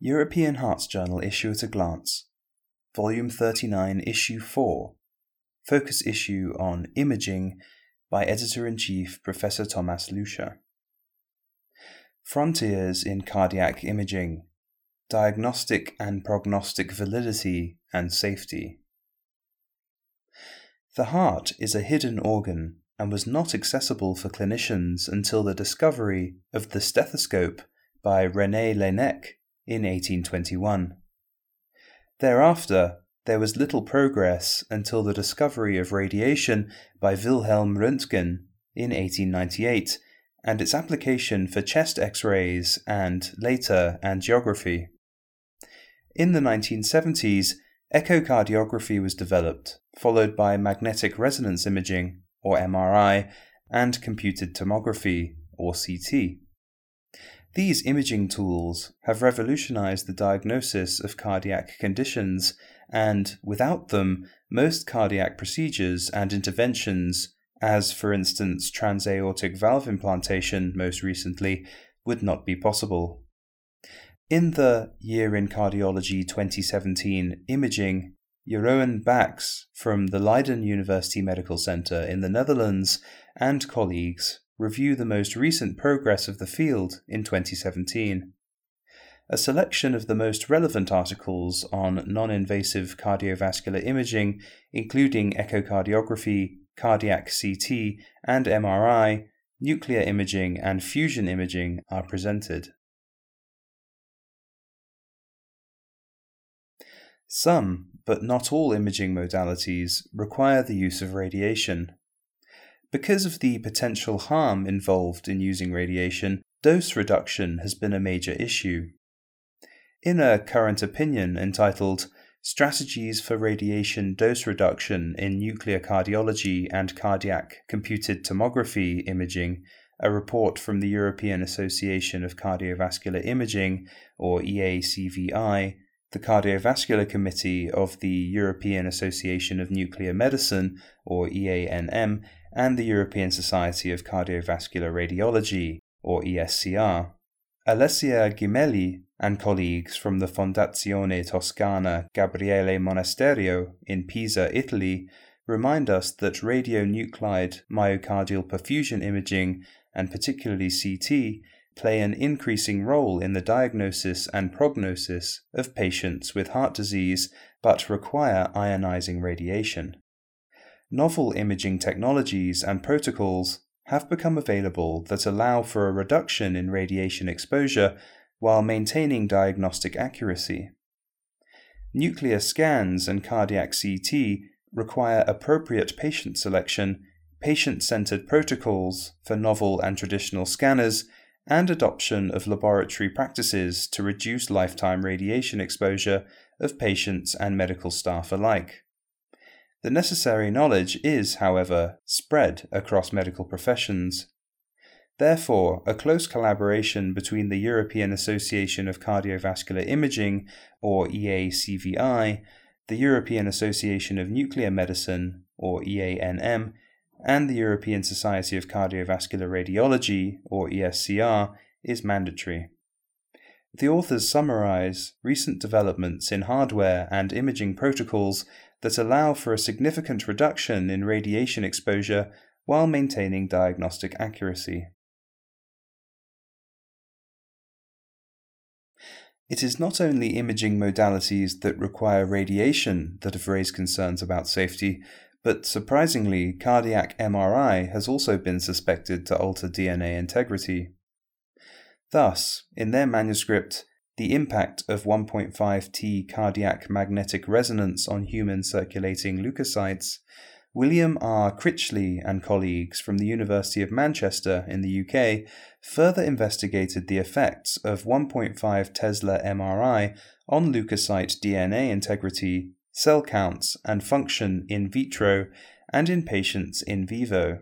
European Hearts Journal Issue at a Glance, Volume 39, Issue 4, Focus Issue on Imaging by Editor in Chief Professor Thomas Lüscher. Frontiers in Cardiac Imaging Diagnostic and Prognostic Validity and Safety. The heart is a hidden organ and was not accessible for clinicians until the discovery of the stethoscope by René Laennec in 1821. Thereafter, there was little progress until the discovery of radiation by Wilhelm Röntgen in 1898 and its application for chest x rays and, later, angiography. In the 1970s, echocardiography was developed, followed by magnetic resonance imaging, or MRI, and computed tomography, or CT. These imaging tools have revolutionized the diagnosis of cardiac conditions, and without them, most cardiac procedures and interventions, as for instance transaortic valve implantation most recently, would not be possible. In the Year in Cardiology 2017 imaging, Jeroen Bax from the Leiden University Medical Center in the Netherlands and colleagues review the most recent progress of the field in 2017. A selection of the most relevant articles on non invasive cardiovascular imaging, including echocardiography, cardiac CT, and MRI, nuclear imaging, and fusion imaging, are presented. Some, but not all imaging modalities, require the use of radiation. Because of the potential harm involved in using radiation, dose reduction has been a major issue. In a current opinion entitled Strategies for Radiation Dose Reduction in Nuclear Cardiology and Cardiac Computed Tomography Imaging, a report from the European Association of Cardiovascular Imaging, or EACVI, the Cardiovascular Committee of the European Association of Nuclear Medicine, or EANM, and the European Society of Cardiovascular Radiology, or ESCR. Alessia Gimelli and colleagues from the Fondazione Toscana Gabriele Monasterio in Pisa, Italy, remind us that radionuclide myocardial perfusion imaging, and particularly CT, play an increasing role in the diagnosis and prognosis of patients with heart disease but require ionizing radiation novel imaging technologies and protocols have become available that allow for a reduction in radiation exposure while maintaining diagnostic accuracy. Nuclear scans and cardiac CT require appropriate patient selection, patient centered protocols for novel and traditional scanners, and adoption of laboratory practices to reduce lifetime radiation exposure of patients and medical staff alike. The necessary knowledge is, however, spread across medical professions. Therefore, a close collaboration between the European Association of Cardiovascular Imaging, or EACVI, the European Association of Nuclear Medicine, or EANM, and the European Society of Cardiovascular Radiology, or ESCR, is mandatory. The authors summarize recent developments in hardware and imaging protocols that allow for a significant reduction in radiation exposure while maintaining diagnostic accuracy. It is not only imaging modalities that require radiation that have raised concerns about safety, but surprisingly, cardiac MRI has also been suspected to alter DNA integrity. Thus, in their manuscript, the impact of 1.5T cardiac magnetic resonance on human circulating leukocytes, William R. Critchley and colleagues from the University of Manchester in the UK further investigated the effects of 1.5 Tesla MRI on leukocyte DNA integrity, cell counts, and function in vitro and in patients in vivo.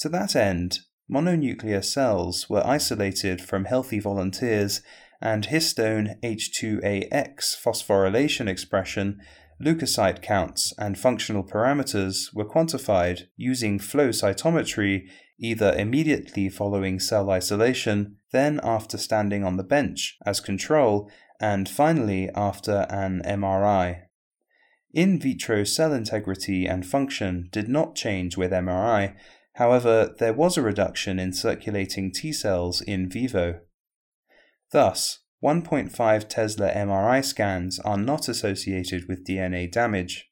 To that end, mononuclear cells were isolated from healthy volunteers and histone H2AX phosphorylation expression leukocyte counts and functional parameters were quantified using flow cytometry either immediately following cell isolation, then after standing on the bench as control, and finally after an MRI. In vitro cell integrity and function did not change with MRI, however, there was a reduction in circulating T cells in vivo. Thus, 1.5 Tesla MRI scans are not associated with DNA damage.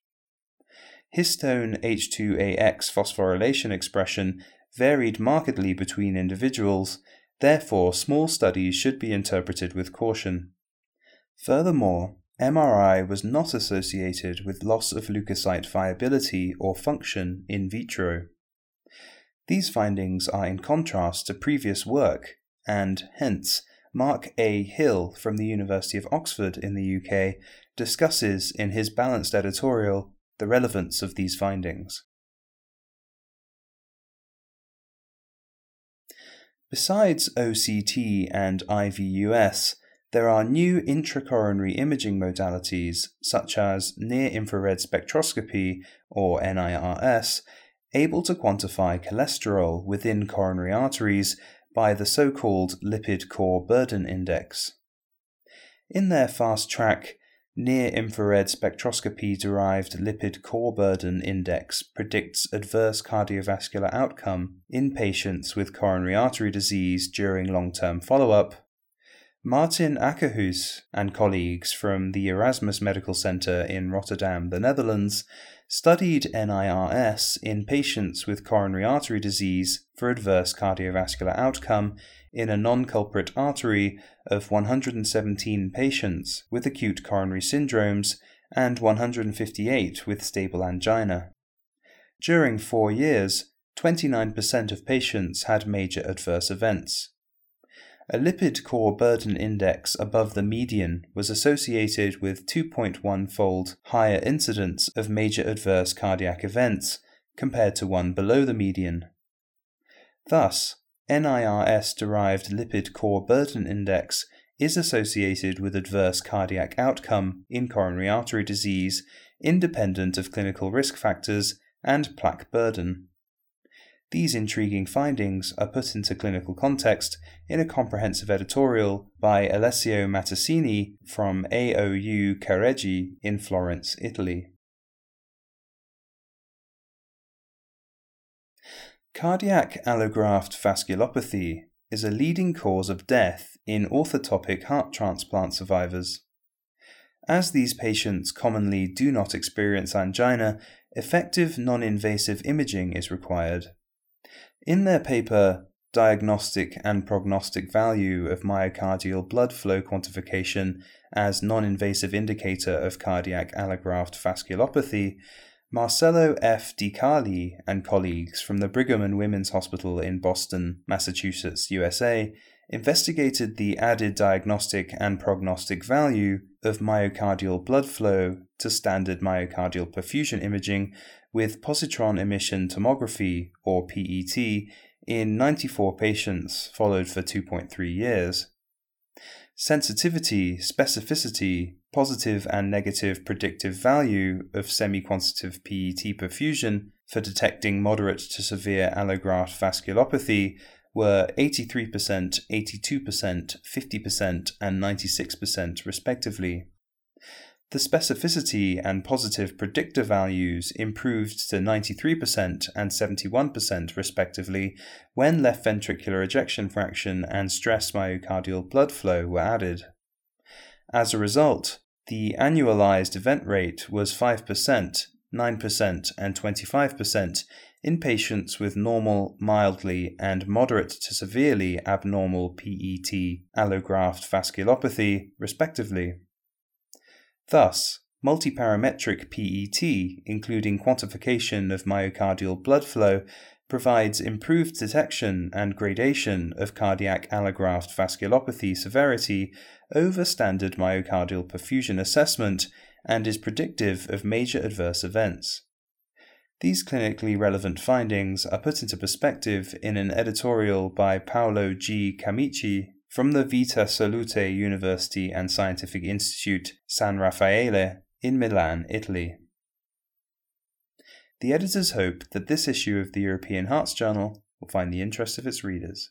Histone H2AX phosphorylation expression varied markedly between individuals, therefore, small studies should be interpreted with caution. Furthermore, MRI was not associated with loss of leukocyte viability or function in vitro. These findings are in contrast to previous work, and hence, Mark A. Hill from the University of Oxford in the UK discusses in his balanced editorial the relevance of these findings. Besides OCT and IVUS, there are new intracoronary imaging modalities such as near infrared spectroscopy or NIRS, able to quantify cholesterol within coronary arteries by the so called Lipid Core Burden Index. In their fast track, near infrared spectroscopy derived lipid core burden index predicts adverse cardiovascular outcome in patients with coronary artery disease during long term follow up. Martin Akkerhuis and colleagues from the Erasmus Medical Center in Rotterdam, the Netherlands, studied NIRS in patients with coronary artery disease for adverse cardiovascular outcome in a non culprit artery of 117 patients with acute coronary syndromes and 158 with stable angina. During four years, 29% of patients had major adverse events. A lipid core burden index above the median was associated with 2.1 fold higher incidence of major adverse cardiac events compared to one below the median. Thus, NIRS derived lipid core burden index is associated with adverse cardiac outcome in coronary artery disease independent of clinical risk factors and plaque burden. These intriguing findings are put into clinical context in a comprehensive editorial by Alessio Mattesini from AOU Careggi in Florence, Italy. Cardiac allograft vasculopathy is a leading cause of death in orthotopic heart transplant survivors. As these patients commonly do not experience angina, effective non invasive imaging is required. In their paper, Diagnostic and Prognostic Value of Myocardial Blood Flow Quantification as Non Invasive Indicator of Cardiac Allograft Vasculopathy, Marcello F. DiCarli and colleagues from the Brigham and Women's Hospital in Boston, Massachusetts, USA, investigated the added diagnostic and prognostic value of myocardial blood flow to standard myocardial perfusion imaging with positron emission tomography, or PET, in 94 patients followed for 2.3 years. Sensitivity, specificity, positive and negative predictive value of semi quantitative PET perfusion for detecting moderate to severe allograft vasculopathy were 83%, 82%, 50%, and 96% respectively. The specificity and positive predictor values improved to 93% and 71% respectively when left ventricular ejection fraction and stress myocardial blood flow were added. As a result, the annualized event rate was 5%, 9%, and 25% in patients with normal, mildly, and moderate to severely abnormal PET allograft vasculopathy, respectively. Thus, multiparametric PET, including quantification of myocardial blood flow, provides improved detection and gradation of cardiac allograft vasculopathy severity over standard myocardial perfusion assessment and is predictive of major adverse events. These clinically relevant findings are put into perspective in an editorial by Paolo G. Camici from the Vita Salute University and Scientific Institute San Raffaele in Milan, Italy. The editors hope that this issue of the European Hearts Journal will find the interest of its readers.